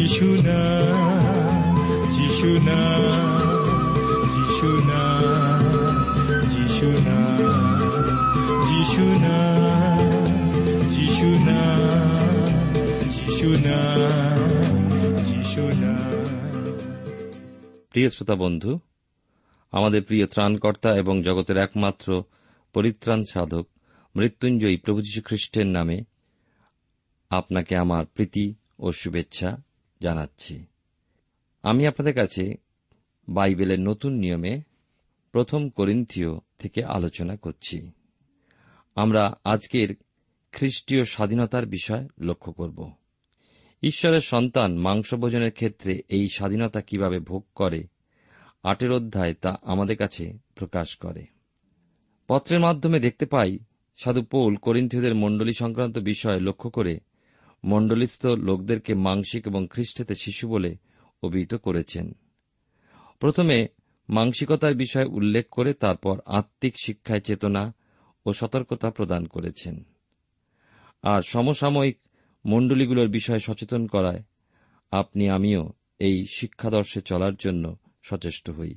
যিশু নাম যিশু নাম যিশু নাম যিশু নাম যিশু নাম যিশু নাম যিশু নাম যিশু নাম প্রিয় শ্রোতা বন্ধু, আমাদের প্রিয় ত্রাণকর্তা এবং জগতের একমাত্র পরিত্রাণ সাধক, মৃত্যুঞ্জয়ী প্রভু খ্রিস্টের নামে আপনাকে আমার প্রীতি ও শুভেচ্ছা। জানাচ্ছি। আমি আপনাদের কাছে বাইবেলের নতুন নিয়মে প্রথম করিন্থীয় থেকে আলোচনা করছি। আমরা আজকের খ্রিস্টীয় স্বাধীনতার বিষয় লক্ষ্য করব। ঈশ্বরের সন্তান মাংসভোজনের ক্ষেত্রে এই স্বাধীনতা কীভাবে ভোগ করে, আটের অধ্যায় তা আমাদের কাছে প্রকাশ করে। পত্রের মাধ্যমে দেখতে পাই সাধু পৌল করিন্থীয়দের মণ্ডলী সংক্রান্ত বিষয় লক্ষ্য করে মণ্ডলীস্থ লোকদেরকে মাংসিক এবং খ্রিস্টেতে শিশু বলে অভিহিত করেছেন। প্রথমে মাংসিকতার বিষয় উল্লেখ করে তারপর আত্মিক শিক্ষায় চেতনা ও সতর্কতা প্রদান করেছেন। আর সমসাময়িক মণ্ডলীগুলোর বিষয়ে সচেতন করায় আপনি আমিও এই শিক্ষাদর্শে চলার জন্য সচেষ্ট হই।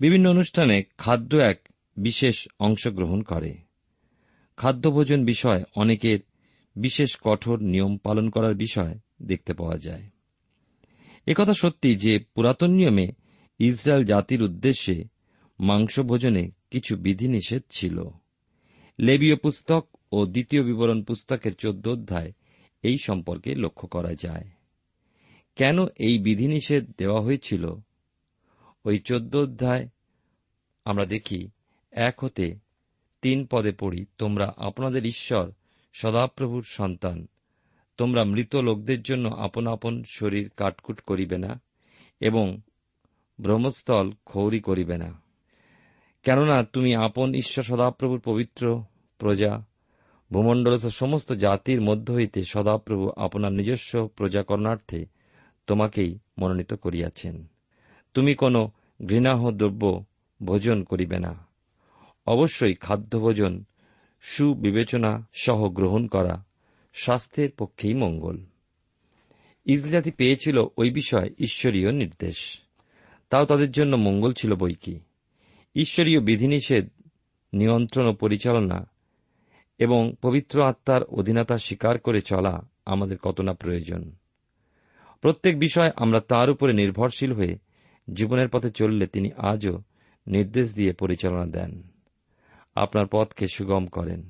বিভিন্ন অনুষ্ঠানে খাদ্য এক বিশেষ অংশগ্রহণ করে। খাদ্যভোজন বিষয় অনেকের বিশেষ কঠোর নিয়ম পালন করার বিষয় দেখতে পাওয়া যায়। একথা সত্যি যে পুরাতন নিয়মে ইসরায়েল জাতির উদ্দেশ্যে মাংস ভোজনে কিছু বিধিনিষেধ ছিল। লেবীয় পুস্তক ও দ্বিতীয় বিবরণ পুস্তকের চোদ্দ অধ্যায় এই সম্পর্কে লক্ষ্য করা যায়। কেন এই বিধিনিষেধ দেওয়া হয়েছিল? ওই চোদ্দ অধ্যায় আমরা দেখি, এক হতে তিন পদে পড়ি, তোমরা আপনাদের ঈশ্বর সদাপ্রভুর সন্তান। তোমরা মৃত লোকদের জন্য আপন আপন শরীর কাটকুট করিবে না এবং ব্রহ্মস্থল ক্ষৌরি করিবে না। কেননা তুমি আপন ঈশ্বর সদাপ্রভুর পবিত্র প্রজা, ভূমণ্ডলস্থ সমস্ত জাতির মধ্য হইতে সদাপ্রভু আপনার নিজস্ব প্রজাকরণার্থে তোমাকেই মনোনীত করিয়াছেন। তুমি কোন ঘৃণাহ দ্রব্য ভোজন করিবে না। অবশ্যই খাদ্যভোজন সুবিবেচনা সহ গ্রহণ করা স্বাস্থ্যের পক্ষেই মঙ্গল। ইসরাতি পেয়েছিল ওই বিষয়ে ঈশ্বরীয় নির্দেশ। তাও তাদের জন্য মঙ্গল ছিল বই কি? ঈশ্বরীয় বিধিনিষেধ, নিয়ন্ত্রণ ও পরিচালনা এবং পবিত্র আত্মার অধীনতা স্বীকার করে চলা আমাদের কত না প্রয়োজন। প্রত্যেক বিষয় আমরা তার উপরে নির্ভরশীল হয়ে জীবনের পথে চললে তিনি আজও নির্দেশ দিয়ে পরিচালনা দেন। আপনার পথকে সুগম করেন।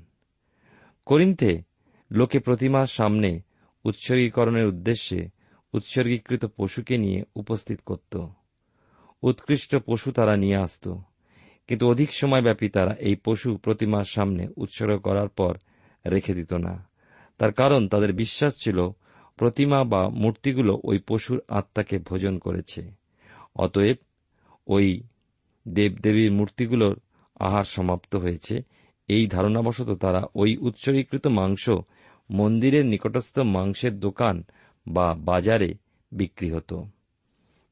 করিন্তে লোকে প্রতিমার সামনে উৎসর্গীকরণের উদ্দেশ্যে উৎসর্গীকৃত পশুকে নিয়ে উপস্থিত করত। উৎকৃষ্ট পশু তারা নিয়ে আসত, কিন্তু অধিক সময়ব্যাপী তারা এই পশু প্রতিমার সামনে উৎসর্গ করার পর রেখে দিত না। তার কারণ তাদের বিশ্বাস ছিল, প্রতিমা বা মূর্তিগুলো ওই পশুর আত্মাকে ভোজন করেছে। অতএব ওই দেবদেবীর মূর্তিগুলোর আহার সমাপ্ত হয়েছে। এই ধারণাবশত তারা ওই উৎসর্গীকৃত মাংস মন্দিরের নিকটস্থ মাংসের দোকান বা বাজারে বিক্রি হতো।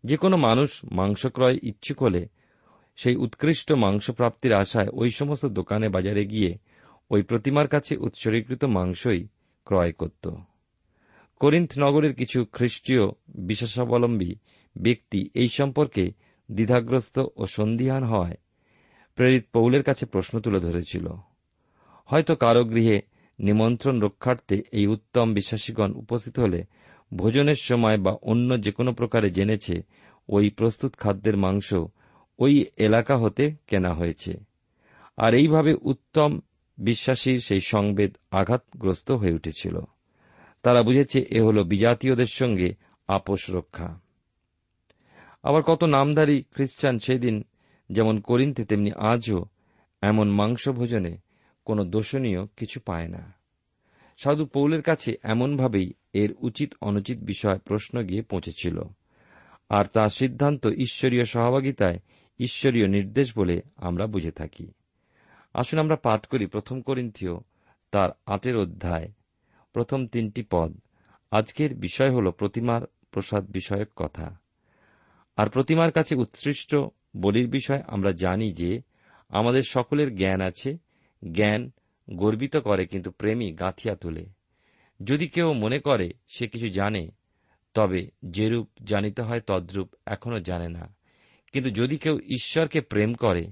যে কোনো মানুষ মাংস ক্রয় ইচ্ছুক হলে সেই উৎকৃষ্ট মাংস প্রাপ্তির আশায় ওই সমস্ত দোকানে বাজারে গিয়ে ওই প্রতিমার কাছে উৎসর্গীকৃত মাংসই ক্রয় করত। করিন্থ নগরের কিছু খ্রিস্টীয় বিশ্বাসাবলম্বী ব্যক্তি এই সম্পর্কে দ্বিধাগ্রস্ত ও সন্দিহান হওয়ায় প্রেরিত পৌলের কাছে প্রশ্ন তুলে ধরেছিল, হয়তো কারও গৃহে নিমন্ত্রণ রক্ষার্থে এই উত্তম বিশ্বাসীগণ উপস্থিত হলে ভোজনের সময় বা অন্য যে কোনো প্রকারে জেনেছে ওই প্রস্তুত খাদ্যের মাংস ওই এলাকা হতে কেনা হয়েছে। আর এইভাবে উত্তম বিশ্বাসীর সেই সংবেদ আঘাতগ্রস্ত হয়ে উঠেছিল। তারা বুঝেছে এ হল বিজাতীয়দের সঙ্গে আপোষ রক্ষা। আবার কত নামধারী খ্রিস্টান সেদিন যেমন করিন্তে তেমনি আজও এমন মাংস ভোজনে কোনো দোষণীয় কিছু পায় না। সাধু পৌলের কাছে এমনভাবেই এর উচিত অনুচিত বিষয় প্রশ্ন গিয়ে পৌঁছেছিল। আর তার সিদ্ধান্ত ঈশ্বরীয় সহভাগিতায় ঈশ্বরীয় নির্দেশ বলে আমরা বুঝে থাকি। আসুন আমরা পাঠ করি প্রথম করিন্থীয় তার আটের অধ্যায়, প্রথম তিনটি পদ। আজকের বিষয় হল প্রতিমার প্রসাদ বিষয়ক কথা। আর প্রতিমার কাছে উৎসৃষ্ট বলির বিষয় আমরা জানি যে আমাদের সকলের জ্ঞান আছে, জ্ঞান গর্বিত করে কিন্তু প্রেমী গাঁথিয়া তোলে। যদি কেউ মনে করে সে কিছু জানে, তবে যেরূপ জানিতে হয় তদ্রূপ এখনও জানে না। কিন্তু যদি কেউ ঈশ্বরকে প্রেম করে,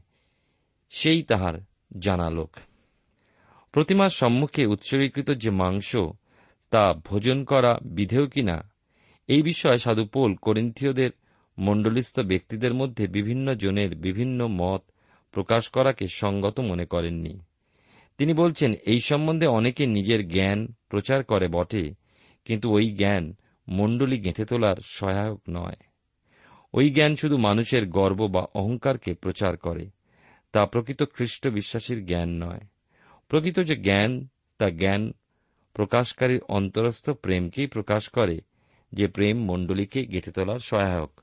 সেই তাহার জানা লোক। প্রতিমার সম্মুখে উৎসর্গীকৃত যে মাংস, তা ভোজন করা বিধেয় কিনা, এই বিষয়ে সাধু পোল করিন্থীয়দের মণ্ডলিস্থ ব্যক্তিদের মধ্যে বিভিন্ন জনের বিভিন্ন মত প্রকাশ করাকে সঙ্গত মনে করেননি। তিনি বলছেন, এই সম্বন্ধে অনেকে নিজের জ্ঞান প্রচার করে বটে, কিন্তু ওই জ্ঞান মণ্ডলী গেঁথে তোলার সহায়ক নয়। ওই জ্ঞান শুধু মানুষের গর্ব বা অহংকারকে প্রচার করে, তা প্রকৃত খ্রিস্ট বিশ্বাসীর জ্ঞান নয়। প্রকৃত যে জ্ঞান, তা জ্ঞান প্রকাশকারীর অন্তরস্থ প্রেমকেই প্রকাশ করে, যে প্রেম মণ্ডলীকে গেঁথে তোলার সহায়ক।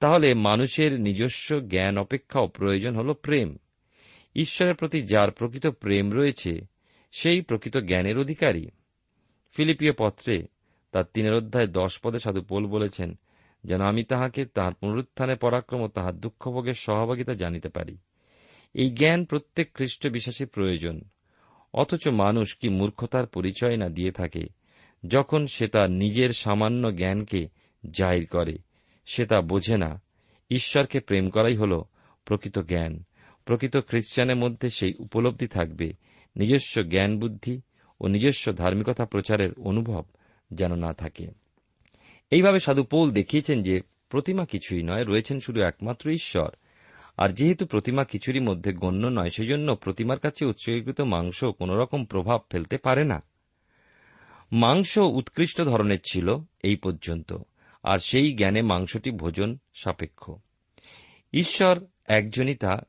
তাহলে মানুষের নিজস্ব জ্ঞান অপেক্ষাও প্রয়োজন হল প্রেম। ঈশ্বরের প্রতি যার প্রকৃত প্রেম রয়েছে, সেই প্রকৃত জ্ঞানের অধিকারী। ফিলিপিয় পত্রে তার তিনের অধ্যায় দশ পদে সাধু পোল বলেছেন, যেন আমি তাহাকে তাহার পুনরুত্থানের পরাক্রম ও তাহার দুঃখভোগের সহভাগিতা জানিতে পারি। এই জ্ঞান প্রত্যেক খ্রিস্ট বিশ্বাসী প্রয়োজন। অথচ মানুষ কি মূর্খতার পরিচয় না দিয়ে থাকে, যখন সে তার নিজের সামান্য জ্ঞানকে জাহির করে? সে তা বোঝে না। ঈশ্বরকে প্রেম করাই হল প্রকৃত জ্ঞান। প্রকৃত খ্রিস্টানের মধ্যে সেই উপলব্ধি থাকবে, নিজস্ব জ্ঞান বুদ্ধি ও নিজস্ব ধার্মিকতা প্রচারের অনুভব যেন না থাকে। এইভাবে সাধু পৌল দেখিয়েছেন যে প্রতিমা কিছুই নয়, রয়েছেন শুধু একমাত্র ঈশ্বর। আর যেহেতু প্রতিমা কিছুরই মধ্যে গণ্য নয়, সেজন্য প্রতিমার কাছে উৎসর্গীকৃত মাংস কোন রকম প্রভাব ফেলতে পারে না। মাংস উৎকৃষ্ট ধরনের ছিল এই পর্যন্ত। আর সেই জ্ঞানে মাংসটি ভোজন সাপেক্ষ। ঈশ্বর একজনই তা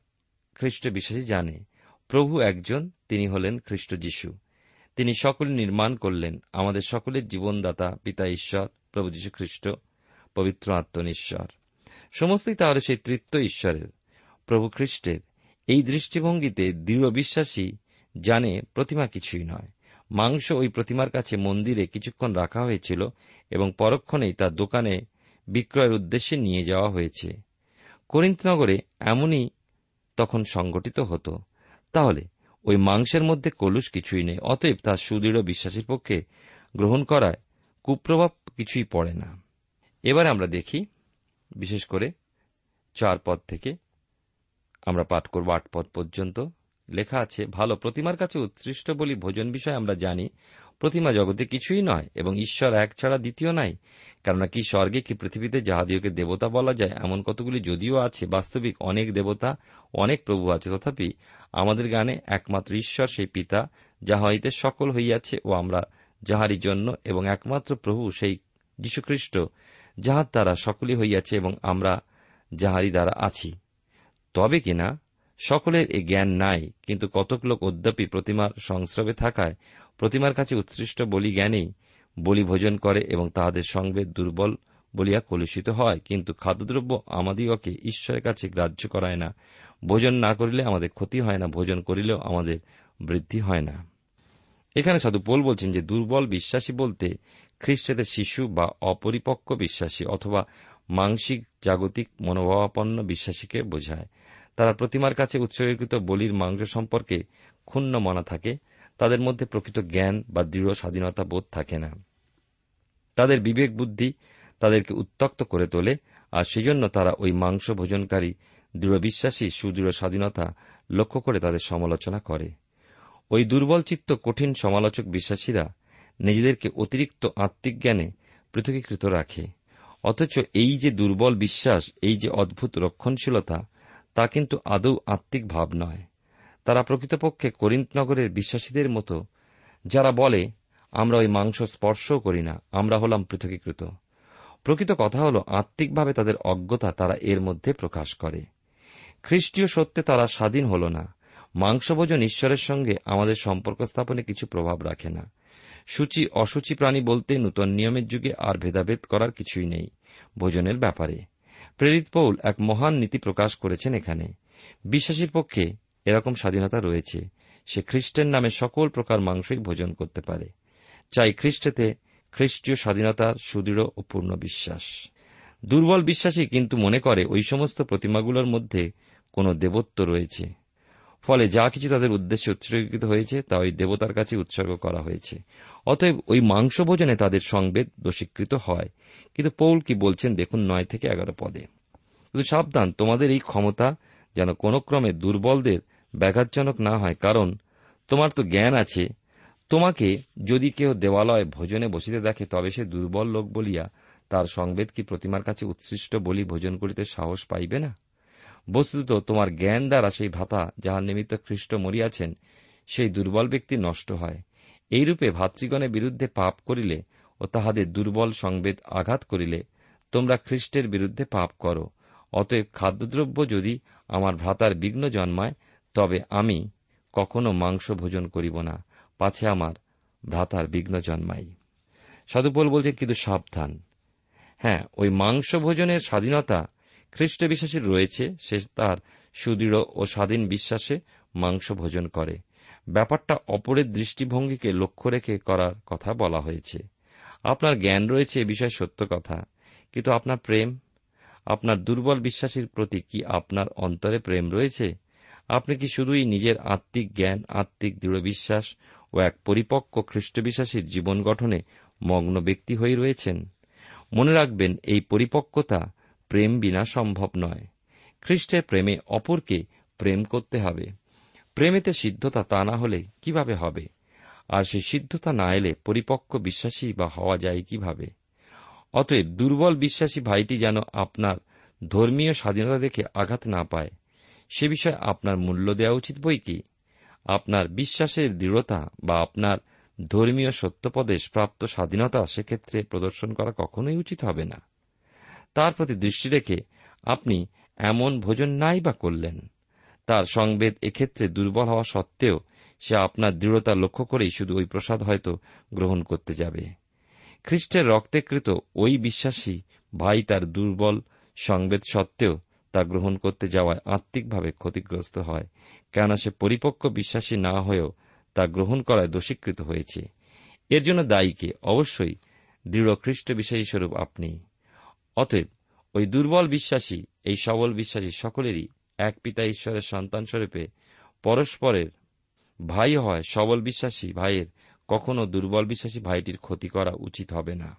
খ্রিস্ট বিশ্বাসী জানে। প্রভু একজন, তিনি হলেন খ্রিস্ট যীশু। তিনি সকলে নির্মাণ করলেন। আমাদের সকলের জীবনদাতা পিতা ঈশ্বর, প্রভু যীশু খ্রিস্ট, পবিত্র আত্মনিশ্বর সমস্তই তাহলে সেই তৃত্ব ঈশ্বরের, প্রভু খ্রিস্টের। এই দৃষ্টিভঙ্গিতে দৃঢ় বিশ্বাসী জানে প্রতিমা কিছুই নয়। মাংস ওই প্রতিমার কাছে মন্দিরে কিছুক্ষণ রাখা হয়েছিল এবং পরক্ষণেই তার দোকানে বিক্রয়ের উদ্দেশ্যে নিয়ে যাওয়া হয়েছে। করিন্তনগরে এমনই তখন সংগঠিত হতো। তাহলে ওই মাংসের মধ্যে কলুষ কিছুই নেই, অতএব তার সুদৃঢ় বিশ্বাসের পক্ষে গ্রহণ করায় কুপ্রভাব কিছুই পড়ে না। এবার আমরা দেখি, বিশেষ করে চার পদ থেকে আমরা পাঠ করব আট পদ পর্যন্ত। লেখা আছে, ভালো, প্রতিমার কাছে উৎসৃষ্ট বলি ভোজন বিষয় আমরা জানি। প্রতিমা জগতে কিছুই নয় এবং ঈশ্বর এক ছাড়া দ্বিতীয় নাই। কেননা কি স্বর্গে কি পৃথিবীতে যাহাদিওকে দেবতা বলা যায়, এমন কতগুলি যদিও আছে। বাস্তবিক অনেক দেবতা, অনেক প্রভু আছে। তথাপি আমাদের গানে একমাত্র ঈশ্বর সেই পিতা, যাহা হইতে সকল হইয়াছে ও আমরা যাহারই জন্য এবং একমাত্র প্রভু সেই যীশুখ্রিস্ট যাহার দ্বারা সকলই হইয়াছে এবং আমরা যাহারই দ্বারা আছি। তবে কিনা সকলের এ জ্ঞান নাই, কিন্তু কতক লোক অদ্যাপি প্রতিমার সংস্রবে থাকায় প্রতিমার কাছে উৎসৃষ্ট বলি জ্ঞানেই বলি ভোজন করে এবং তাহাদের সঙ্গে দুর্বল বলিয়া কলুষিত হয়, কিন্তু খাদ্যদ্রব্য আমাদিগকে ঈশ্বরের কাছে গ্রাহ্য করায় না। ভোজন না করিলে আমাদের ক্ষতি হয় না, ভোজন করিলেও আমাদের বৃদ্ধি হয় না। এখানে সাধু পোল বলছেন যে, দুর্বল বিশ্বাসী বলতে খ্রিস্টেদের শিশু বা অপরিপক্ক বিশ্বাসী অথবা মাংসিক জাগতিক মনোভাবাপন্ন বিশ্বাসীকে বোঝায়। তারা প্রতিমার কাছে উৎসর্গীকৃত বলির মাংস সম্পর্কে ক্ষুণ্ণ মনা থাকে, তাদের মধ্যে প্রকৃত জ্ঞান বা দৃঢ় স্বাধীনতা বোধ থাকে না। তাদের বিবেক বুদ্ধি তাদেরকে উত্তক্ত করে তোলে, আর সেজন্য তারা ওই মাংস ভোজনকারী দৃঢ় বিশ্বাসী সুদৃঢ় স্বাধীনতা লক্ষ্য করে তাদের সমালোচনা করে। ওই দুর্বল চিত্ত কঠিন সমালোচক বিশ্বাসীরা নিজেদেরকে অতিরিক্ত আত্মিক জ্ঞানে পৃথকীকৃত রাখে। অথচ এই যে দুর্বল বিশ্বাস, এই যে অদ্ভুত রক্ষণশীলতা তা কিন্তু আদৌ আত্মিক ভাব নয়। তারা প্রকৃতপক্ষে করিন্তনগরের বিশ্বাসীদের মতো, যারা বলে, আমরা ওই মাংস স্পর্শও করি না, আমরা হলাম পৃথকীকৃত। প্রকৃত কথা হল, আত্মিকভাবে তাদের অজ্ঞতা তারা এর মধ্যে প্রকাশ করে। খ্রিস্টীয় সত্যে তারা স্বাধীন হল না। মাংসভোজন ঈশ্বরের সঙ্গে আমাদের সম্পর্ক স্থাপনে কিছু প্রভাব রাখে না। সূচি অসুচি প্রাণী বলতে নূতন নিয়মের যুগে আর ভেদাভেদ করার কিছুই নেই ভোজনের ব্যাপারে। প্রেরিত পৌল এক মহান নীতি প্রকাশ করেছেন এখানে। বিশ্বাসীর পক্ষে এরকম স্বাধীনতা রয়েছে, সে খ্রিস্টের নামে সকল প্রকার মাংসই ভোজন করতে পারে। চাই খ্রিস্টেতে খ্রিস্টীয় স্বাধীনতার সুদৃঢ় ও পূর্ণ বিশ্বাস। দুর্বল বিশ্বাসী কিন্তু মনে করে ওই সমস্ত প্রতিমাগুলোর মধ্যে কোন দেবত্ব রয়েছে। ফলে যা কিছু তাদের উদ্দেশ্যে উৎসর্গীকৃত হয়েছে, তা ওই দেবতার কাছে উৎসর্গ করা হয়েছে। অতএব ওই মাংস ভোজনে তাদের সংবেদ দোষীকৃত হয়। কিন্তু পৌল কি বলছেন দেখুন নয় থেকে এগারো পদে। শুধু সাবধান, তোমাদের এই ক্ষমতা যেন কোন ক্রমে দুর্বলদের ব্যাঘাতজনক না হয়, কারণ তোমার তো জ্ঞান আছে। তোমাকে যদি কেউ দেওয়ালয় ভোজনে বসিতে দেখে, তবে সে দুর্বল লোক বলিয়া তার সংবেদ কি প্রতিমার কাছে উৎসৃষ্ট বলি ভোজন করিতে সাহস পাইবে না? বস্তুত তোমার জ্ঞান দ্বারা সেই ভাতা যাহার নিমিত্ত খ্রিস্ট মরিয়াছেন, সেই দুর্বল ব্যক্তি নষ্ট হয়। এইরূপে ভাতৃগণের বিরুদ্ধে পাপ করিলে ও তাহাদের দুর্বল সংবেদ আঘাত করিলে তোমরা খ্রিস্টের বিরুদ্ধে পাপ করো। অতএব খাদ্যদ্রব্য যদি আমার ভ্রাতার বিঘ্ন জন্মায়, তবে আমি কখনো মাংস ভোজন করিব না, পাছে আমার ভ্রাতার বিঘ্ন জন্মাই সাধুপোল বলছে, কিন্তু সাবধান। হ্যাঁ ওই মাংস ভোজনের স্বাধীনতা খ্রিস্ট বিশ্বাসীর রয়েছে, সে তার সুদৃঢ় ও স্বাধীন বিশ্বাসে মাংস ভোজন করে। ব্যাপারটা অপরের দৃষ্টিভঙ্গিকে লক্ষ্য রেখে করার কথা বলা হয়েছে। আপনার জ্ঞান রয়েছে এ বিষয়ে সত্য কথা, কিন্তু আপনার প্রেম, আপনার দুর্বল বিশ্বাসীর প্রতি কি আপনার অন্তরে প্রেম রয়েছে? আপনি কি শুধুই নিজের আত্মিক জ্ঞান, আত্মিক দৃঢ় বিশ্বাস ও এক পরিপক্ক খ্রিস্টবিশ্বাসীর জীবন গঠনে মগ্ন ব্যক্তি হয়ে রয়েছেন? মনে রাখবেন, এই পরিপক্কতা প্রেম বিনা সম্ভব নয়। খ্রিস্টের প্রেমে অপরকে প্রেম করতে হবে। প্রেমেতে সিদ্ধতা তা না হলে কীভাবে হবে? আর সেই সিদ্ধতা না এলে পরিপক্ক বিশ্বাসী বা হওয়া যায় কীভাবে? অতএব দুর্বল বিশ্বাসী ভাইটি যেন আপনার ধর্মীয় স্বাধীনতা দেখে আঘাত না পায়। সে বিষয়ে আপনার মূল্য দেওয়া উচিত বই কি? আপনার বিশ্বাসের দৃঢ়তা বা আপনার ধর্মীয় সত্যপদেশ প্রাপ্ত স্বাধীনতা সেক্ষেত্রে প্রদর্শন করা কখনোই উচিত হবে না। তার প্রতি দৃষ্টি রেখে আপনি এমন ভোজন নাই বা করলেন। তার সংবেদ এক্ষেত্রে দুর্বল হওয়া সত্ত্বেও সে আপনার দৃঢ়তা লক্ষ্য করেই শুধু ওই প্রসাদ হয়তো গ্রহণ করতে যাবে। খ্রিস্টের রক্তেকৃত ওই বিশ্বাসী ভাই তার দুর্বল সংবেদ সত্ত্বেও তা গ্রহণ করতে যাওয়ায় আত্মিকভাবে ক্ষতিগ্রস্ত হয়, কেননা সে পরিপক্ক বিশ্বাসী না হয়েও তা গ্রহণ করায় দোষীকৃত হয়েছে। এর জন্য দায়ীকে অবশ্যই দৃঢ় খ্রিস্ট বিশ্বাসী স্বরূপ আপনি। অতএব ওই দুর্বল বিশ্বাসী, এই সবল বিশ্বাসী সকলেরই এক পিতা ঈশ্বরের সন্তান স্বরূপে পরস্পরের ভাই হয়। সবল বিশ্বাসী ভাইয়ের কখনো দুর্বল বিশ্বাসী ভাইটির ক্ষতি করা উচিত হবে না।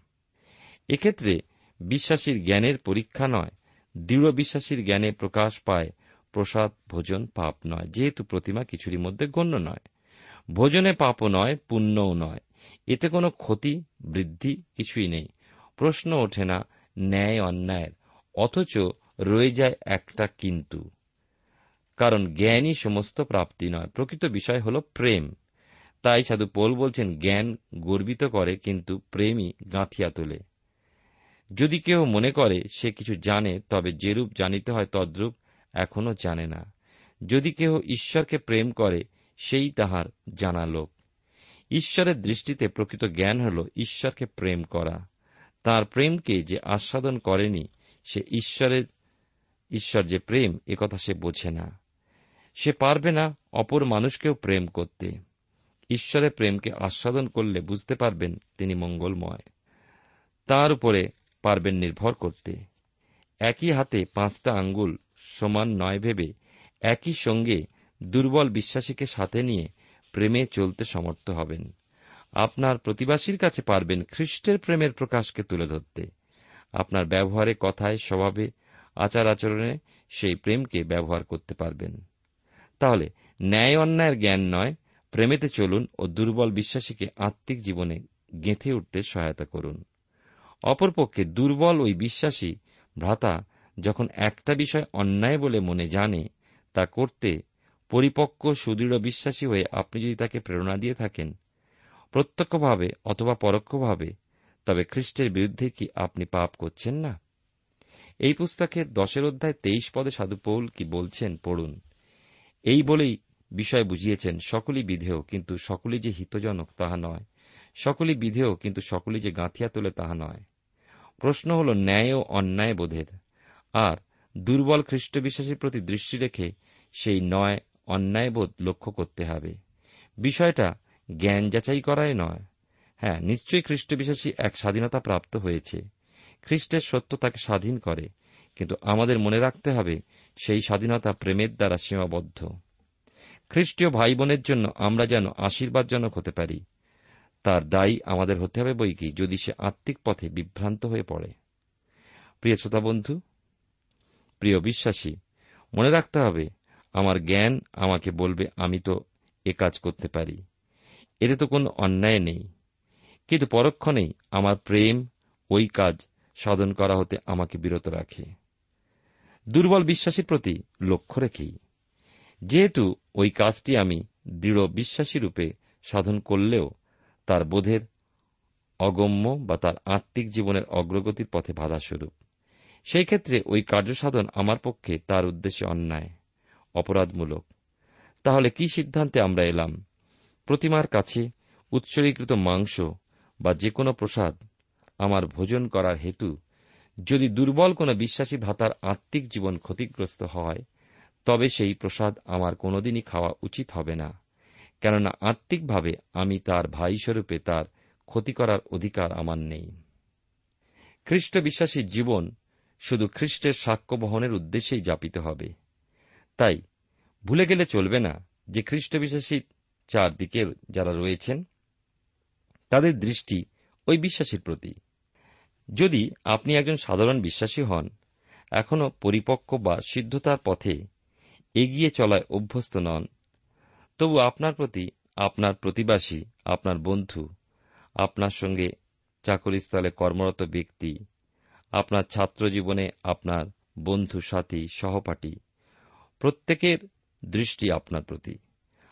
এক্ষেত্রে বিশ্বাসীর জ্ঞানের পরীক্ষা নয়, দৃঢ় বিশ্বাসীর জ্ঞানে প্রকাশ পায়, প্রসাদ, ভোজন, পাপ নয়, যেহেতু প্রতিমা কিছুরই মধ্যে গণ্য নয়। ভোজনে পাপও নয়, পুণ্যও নয়। এতে কোনো ক্ষতি, বৃদ্ধি কিছুই নেই। প্রশ্ন ওঠে না ন্যায় অন্যায়ের অথচ রয়ে যায় একটা কিন্তু। কারণ জ্ঞানই সমস্ত প্রাপ্তি নয়। প্রকৃত বিষয় হল প্রেম। তাই সাধু পোল বলছেন, জ্ঞান গর্বিত করে, কিন্তু প্রেমই গাঁথিয়া তোলে। যদি কেউ মনে করে, সে কিছু জানে, তবে যেরূপ জানিতে হয়, তদ্রূপ এখনও জানে না। যদি কেহ ঈশ্বরকে প্রেম করে, সেই তাহার জানা লোক। ঈশ্বরের দৃষ্টিতে প্রকৃত জ্ঞান হল ঈশ্বরকে প্রেম করা। তার প্রেমকে যে আস্বাদন করেনি, সে ঈশ্বরের, ঈশ্বর যে প্রেম একথা সে বোঝে না। সে পারবে না অপর মানুষকেও প্রেম করতে। ঈশ্বরের প্রেমকে আস্বাদন করলে বুঝতে পারবেন তিনি মঙ্গলময়। তার উপরে পারবেন নির্ভর করতে। একই হাতে পাঁচটা আঙ্গুল সমান নয় ভেবে একই সঙ্গে দুর্বল বিশ্বাসীকে সাথে নিয়ে প্রেমে চলতে সমর্থ হবেন। আপনার প্রতিবাসীর কাছে পারবেন খ্রিস্টের প্রেমের প্রকাশকে তুলে ধরতে। আপনার ব্যবহারে, কথায়, স্বভাবে আচার আচরণে সেই প্রেমকে ব্যবহার করতে পারবেন। তাহলে, ন্যায় অন্যায়ের জ্ঞান নয়, প্রেমেতে চলুন ও দুর্বল বিশ্বাসীকে আত্মিক জীবনে গেঁথে উঠতে সহায়তা করুন। অপরপক্ষে দুর্বল ওই বিশ্বাসী ভ্রাতা যখন একটা বিষয় অন্যায় বলে মনে জানে, তা করতে পরিপক্ক সুদৃঢ় বিশ্বাসী হয়ে আপনি যদি তাকে প্রেরণা দিয়ে থাকেন প্রত্যক্ষভাবে অথবা পরোক্ষভাবে, তবে খ্রিস্টের বিরুদ্ধে কি আপনি পাপ করছেন না? এই পুস্তকের দশের অধ্যায় তেইশ পদে সাধু পৌল কি বলছেন পড়ুন। এই বলেই বিষয় বুঝিয়েছেন সকলই বিধেয়, কিন্তু সকলেই যে হিতজনক তাহা নয়। সকলই বিধেয়, কিন্তু সকলেই যে গাঁথিয়া তোলে তাহা নয়। প্রশ্ন হল ন্যায় ও অন্যায় বোধের। আর দুর্বল খ্রিস্ট বিশ্বাসের প্রতি দৃষ্টি রেখে সেই নয় অন্যায়বোধ লক্ষ্য করতে হবে। বিষয়টা জ্ঞান যাচাই করাই নয়। হ্যাঁ নিশ্চয়ই খ্রিস্ট বিশ্বাসী এক স্বাধীনতা প্রাপ্ত হয়েছে। খ্রিস্টের সত্য তাকে স্বাধীন করে, কিন্তু আমাদের মনে রাখতে হবে সেই স্বাধীনতা প্রেমের দ্বারা সীমাবদ্ধ। খ্রিস্টীয় ভাই বোনের জন্য আমরা যেন আশীর্বাদজনক হতে পারি। তার দায়ী আমাদের হতে হবে বই কি? যদি সে আত্মিক পথে বিভ্রান্ত হয়ে পড়ে। প্রিয় শ্রোতা বন্ধু, প্রিয় বিশ্বাসী, মনে রাখতে হবে, আমার জ্ঞান আমাকে বলবে, আমি তো এ কাজ করতে পারি। এতে তো কোনো অন্যায় নেই। কিন্তু পরক্ষণেই আমার প্রেম, ওই কাজ সাধন করা হতে আমাকে বিরত রাখে। দুর্বল বিশ্বাসীর প্রতি লক্ষ্য রেখেই। যেহেতু ওই কাজটি আমি দৃঢ় বিশ্বাসী রূপে সাধন করলেও তার বোধের অগম্য বা তার আত্মিক জীবনের অগ্রগতির পথে বাধাস্বরূপ সেই ক্ষেত্রে ওই কার্যসাধন আমার পক্ষে তার উদ্দেশ্যে অন্যায়, অপরাধমূলক। তাহলে কি সিদ্ধান্তে আমরা এলাম? প্রতিমার কাছে উৎসর্গীকৃত মাংস বা যে কোনো প্রসাদ আমার ভোজন করার হেতু যদি দুর্বল কোনো বিশ্বাসী ভাতার আত্মিক জীবন ক্ষতিগ্রস্ত হয়, তবে সেই প্রসাদ আমার কোনোদিনই খাওয়া উচিত হবে না, কেননা আত্মিকভাবে আমি তার ভাইস্বরূপে তার ক্ষতি করার অধিকার আমার নেই। খ্রিস্ট বিশ্বাসী জীবন শুধু খ্রিস্টের সাক্ষ্য বহনের উদ্দেশ্যেই যাপিত হবে। তাই ভুলে গেলে চলবে না যে খ্রিস্ট বিশ্বাসী চারদিকে যারা রয়েছেন, তাদের দৃষ্টি ওই বিশ্বাসীর প্রতি। যদি আপনি একজন সাধারণ বিশ্বাসী হন এখনও পরিপক্ক বা সিদ্ধতার পথে এগিয়ে চলায় অভ্যস্ত নন, তবু আপনার প্রতি, আপনার প্রতিবাসী, আপনার বন্ধু, আপনার সঙ্গে চাকরিস্থলে কর্মরত ব্যক্তি, আপনার ছাত্র জীবনে আপনার বন্ধু, সাথী, সহপাঠী, প্রত্যেকের দৃষ্টি আপনার প্রতি।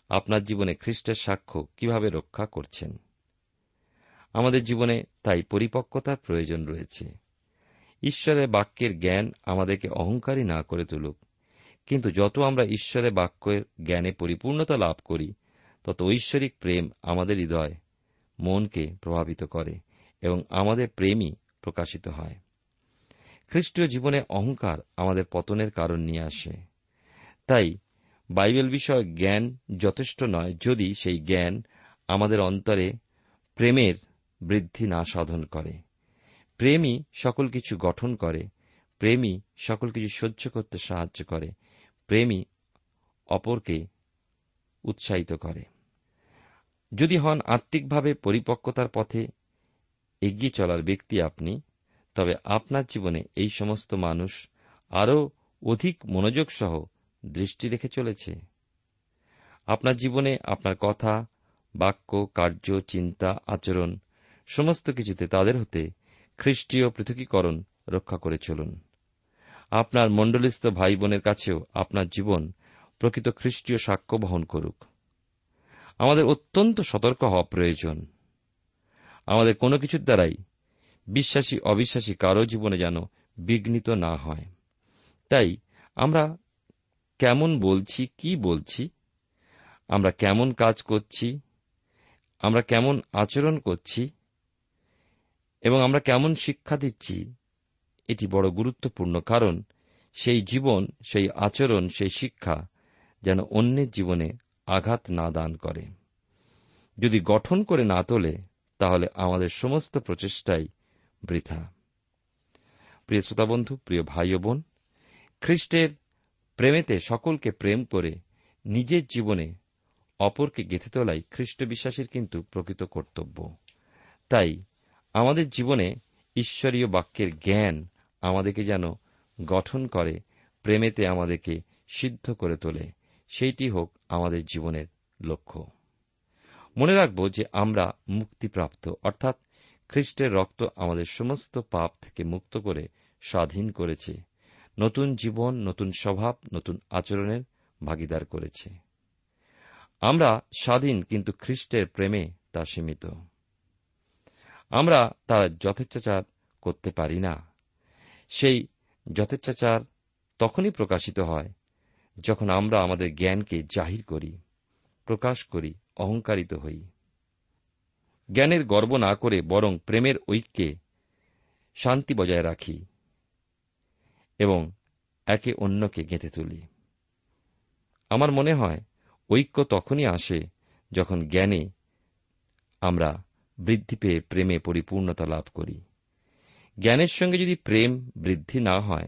আপনার জীবনে খ্রিস্টের সাক্ষ্য কীভাবে রক্ষা করছেন? আমাদের জীবনে তাই পরিপক্কতার প্রয়োজন রয়েছে। ঈশ্বরের বাক্যের জ্ঞান আমাদেরকে অহংকারী না করে তুলুক। কিন্তু যত আমরা ঈশ্বরের বাক্যের জ্ঞানে পরিপূর্ণতা লাভ করি, তত ঐশ্বরিক প্রেম আমাদের হৃদয় মনকে প্রভাবিত করে এবং আমাদের প্রেমই প্রকাশিত হয়। খ্রিস্টীয় জীবনে অহংকার আমাদের পতনের কারণ নিয়ে আসে। তাই বাইবেল বিষয়ক জ্ঞান যথেষ্ট নয়, যদি সেই জ্ঞান আমাদের অন্তরে প্রেমের বৃদ্ধি না সাধন করে। প্রেমই সকল কিছু গঠন করে, প্রেমই সকল কিছু সহ্য করতে সাহায্য করে, প্রেমই অপরকে উৎসাহিত করে। যদি হন আত্মিকভাবে পরিপক্কতার পথে এগিয়ে চলার ব্যক্তি আপনি, তবে আপনার জীবনে এই সমস্ত মানুষ আরও অধিক মনোযোগ সহ দৃষ্টি রেখে চলেছে। আপনার জীবনে আপনার কথা, বাক্য, কার্য, চিন্তা, আচরণ, সমস্ত কিছুতে তাদের হতে খ্রিস্টীয় পৃথকীকরণ রক্ষা করে চলুন। আপনার মণ্ডলিস্থ ভাই বোনের কাছেও আপনার জীবন প্রকৃত খ্রিস্টীয় সাক্ষ্য বহন করুক। আমাদের অত্যন্ত সতর্ক হওয়া প্রয়োজন। আমাদের কোনো কিছুর দ্বারাই বিশ্বাসী অবিশ্বাসী কারও জীবনে যেন বিঘ্নিত না হয়। তাই আমরা কেমন বলছি, কি বলছি? আমরা কেমন কাজ করছি? আমরা কেমন আচরণ করছি? এবং আমরা কেমন শিক্ষা দিচ্ছি? এটি বড় গুরুত্বপূর্ণ কারণ সেই জীবন, সেই আচরণ, সেই শিক্ষা যেন অন্যের জীবনে আঘাত না দান করে। যদি গঠন করে না তোলে, তাহলে আমাদের সমস্ত প্রচেষ্টাই বৃথা। প্রিয় শ্রোতাবন্ধু প্রিয় ভাই বোন, খ্রিস্টের প্রেমেতে সকলকে প্রেম করে নিজের জীবনে অপরকে গেঁথে তোলাই খ্রিস্ট বিশ্বাসের কিন্তু প্রকৃত কর্তব্য। তাই আমাদের জীবনে ঈশ্বরীয় বাক্যের জ্ঞান আমাদেরকে যেন গঠন করে, প্রেমেতে আমাদেরকে সিদ্ধ করে তোলে, সেইটি হোক আমাদের জীবনের লক্ষ্য। মনে রাখব যে আমরা মুক্তিপ্রাপ্ত, অর্থাৎ খ্রিস্টের রক্ত আমাদের সমস্ত পাপ থেকে মুক্ত করে স্বাধীন করেছে। নতুন জীবন, নতুন স্বভাব, নতুন আচরণের ভাগিদার করেছে। আমরা স্বাধীন কিন্তু খ্রিস্টের প্রেমে তা সীমিত। আমরা তার যথেচ্ছাচার করতে পারি না। সেই যথেচ্ছাচার তখনই প্রকাশিত হয় যখন আমরা আমাদের জ্ঞানকে জাহির করি, প্রকাশ করি, অহংকারিত হই। জ্ঞানের গর্ব না করে বরং প্রেমের ঐক্যে শান্তি বজায় রাখি। একে অন্যকে গেঁথে তুলি। আমার মনে হয়, ঐক্য তখনই আসে যখন জ্ঞানে আমরা বৃদ্ধি পেয়ে প্রেমে পরিপূর্ণতা লাভ করি। জ্ঞানের সঙ্গে যদি প্রেম বৃদ্ধি না হয়,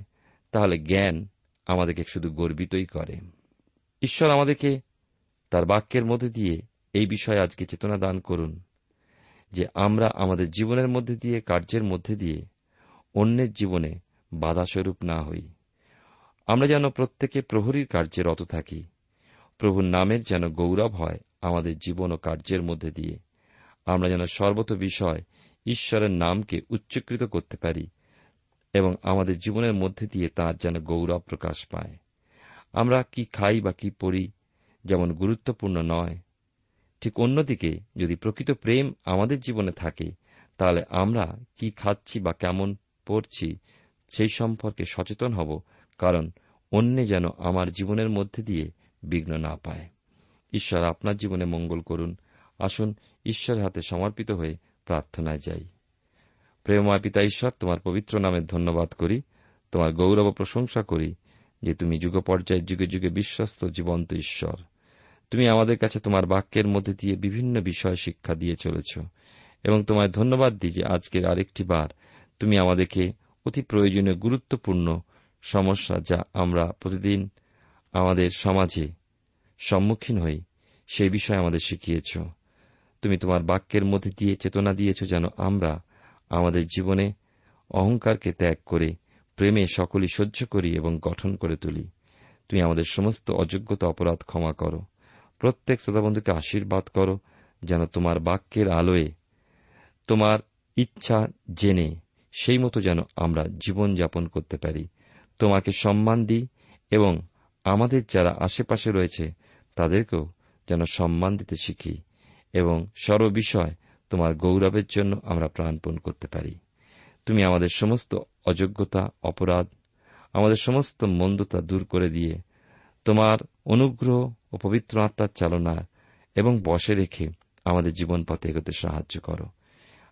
তাহলে জ্ঞান আমাদেরকে শুধু গর্বিতই করে। ঈশ্বর আমাদেরকে তার বাক্যের মধ্যে দিয়ে এই বিষয়ে আজকে চেতনা দান করুন যে আমরা আমাদের জীবনের মধ্যে দিয়ে, কার্যের মধ্যে দিয়ে অন্যের জীবনে বাধাস্বরূপ না হই। আমরা যেন প্রত্যেকে প্রহরীর কার্যে রত থাকি। প্রভুর নামের যেন গৌরব হয় আমাদের জীবন ও কার্যের মধ্যে দিয়ে। আমরা যেন সর্বত বিষয় ঈশ্বরের নামকে উচ্চকৃত করতে পারি এবং আমাদের জীবনের মধ্যে দিয়ে তার যেন গৌরব প্রকাশ পায়। আমরা কি খাই বা কি পড়ি যেমন গুরুত্বপূর্ণ নয়। ঠিক অন্যদিকে যদি প্রকৃত প্রেম আমাদের জীবনে থাকে, তাহলে আমরা কি খাচ্ছি বা কেমন পড়ছি সেই সম্পর্কে সচেতন হব, কারণ অন্যে যেন আমার জীবনের মধ্যে দিয়ে বিঘ্ন না পায়। ঈশ্বর আপনার জীবনে মঙ্গল করুন। আসুন ঈশ্বরের হাতে সমর্পিত হয়ে প্রার্থনায় যাই। প্রেমময় পিতা ঈশ্বর, তোমার পবিত্র নামে ধন্যবাদ করি, তোমার গৌরব প্রশংসা করি যে তুমি যুগ পর্যায়ে যুগে যুগে বিশ্বস্ত, জীবন্ত ঈশ্বর। তুমি আমাদের কাছে তোমার বাক্যের মধ্যে দিয়ে বিভিন্ন বিষয় শিক্ষা দিয়ে চলেছ এবং তোমায় ধন্যবাদ দিই যে আজকের আরেকটি বার তুমি আমাদেরকে অতি প্রয়োজনীয়, গুরুত্বপূর্ণ সমস্যা যা আমরা প্রতিদিন আমাদের সমাজে সম্মুখীন হই সেই বিষয়ে আমাদের শিখিয়েছ। তুমি তোমার বাক্যের মধ্যে দিয়ে চেতনা দিয়েছ যেন আমরা আমাদের জীবনে অহংকারকে ত্যাগ করে, প্রেমে সকলই সহ্য করি এবং গঠন করে তুলি। তুমি আমাদের সমস্ত অযোগ্যতা, অপরাধ ক্ষমা করো। প্রত্যেক শ্রোতাবন্ধুকে আশীর্বাদ করো যেন তোমার বাক্যের আলোয় তোমার ইচ্ছা জেনে সেই মতো যেন আমরা জীবন যাপন করতে পারি। তোমাকে সম্মান দিই এবং আমাদের যারা আশেপাশে রয়েছে, তাদেরকেও যেন সম্মান দিতে শিখি এবং সর্ববিষয় তোমার গৌরবের জন্য আমরা প্রাণপণ করতে পারি। তুমি আমাদের সমস্ত অযোগ্যতা, অপরাধ, আমাদের সমস্ত মন্দতা দূর করে দিয়ে তোমার অনুগ্রহ ও পবিত্র আত্মার চালনা এবং বসে রেখে আমাদের জীবন পথে এগোতে সাহায্য করো।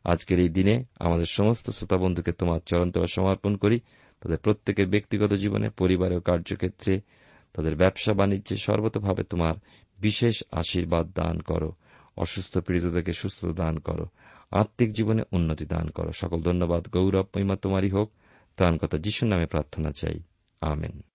আজকের এই দিনে আমাদের সমস্ত শ্রোতা বন্ধুকে তোমার চরন্তরা সমর্পণ করি। তাদের প্রত্যেকের ব্যক্তিগত জীবনে, পরিবার ও কার্যক্ষেত্রে তাদের ব্যবসা বাণিজ্যে সর্বতভাবে তোমার বিশেষ আশীর্বাদ দান করো। অসুস্থ পীড়িতদেরকে সুস্থ দান করো। আত্মিক জীবনে উন্নতি দান করো। সকল ধন্যবাদ। গৌরব মহিমা তোমারই হোক। ত্রাণকতা যিশুর নামে প্রার্থনা চাই। আমেন।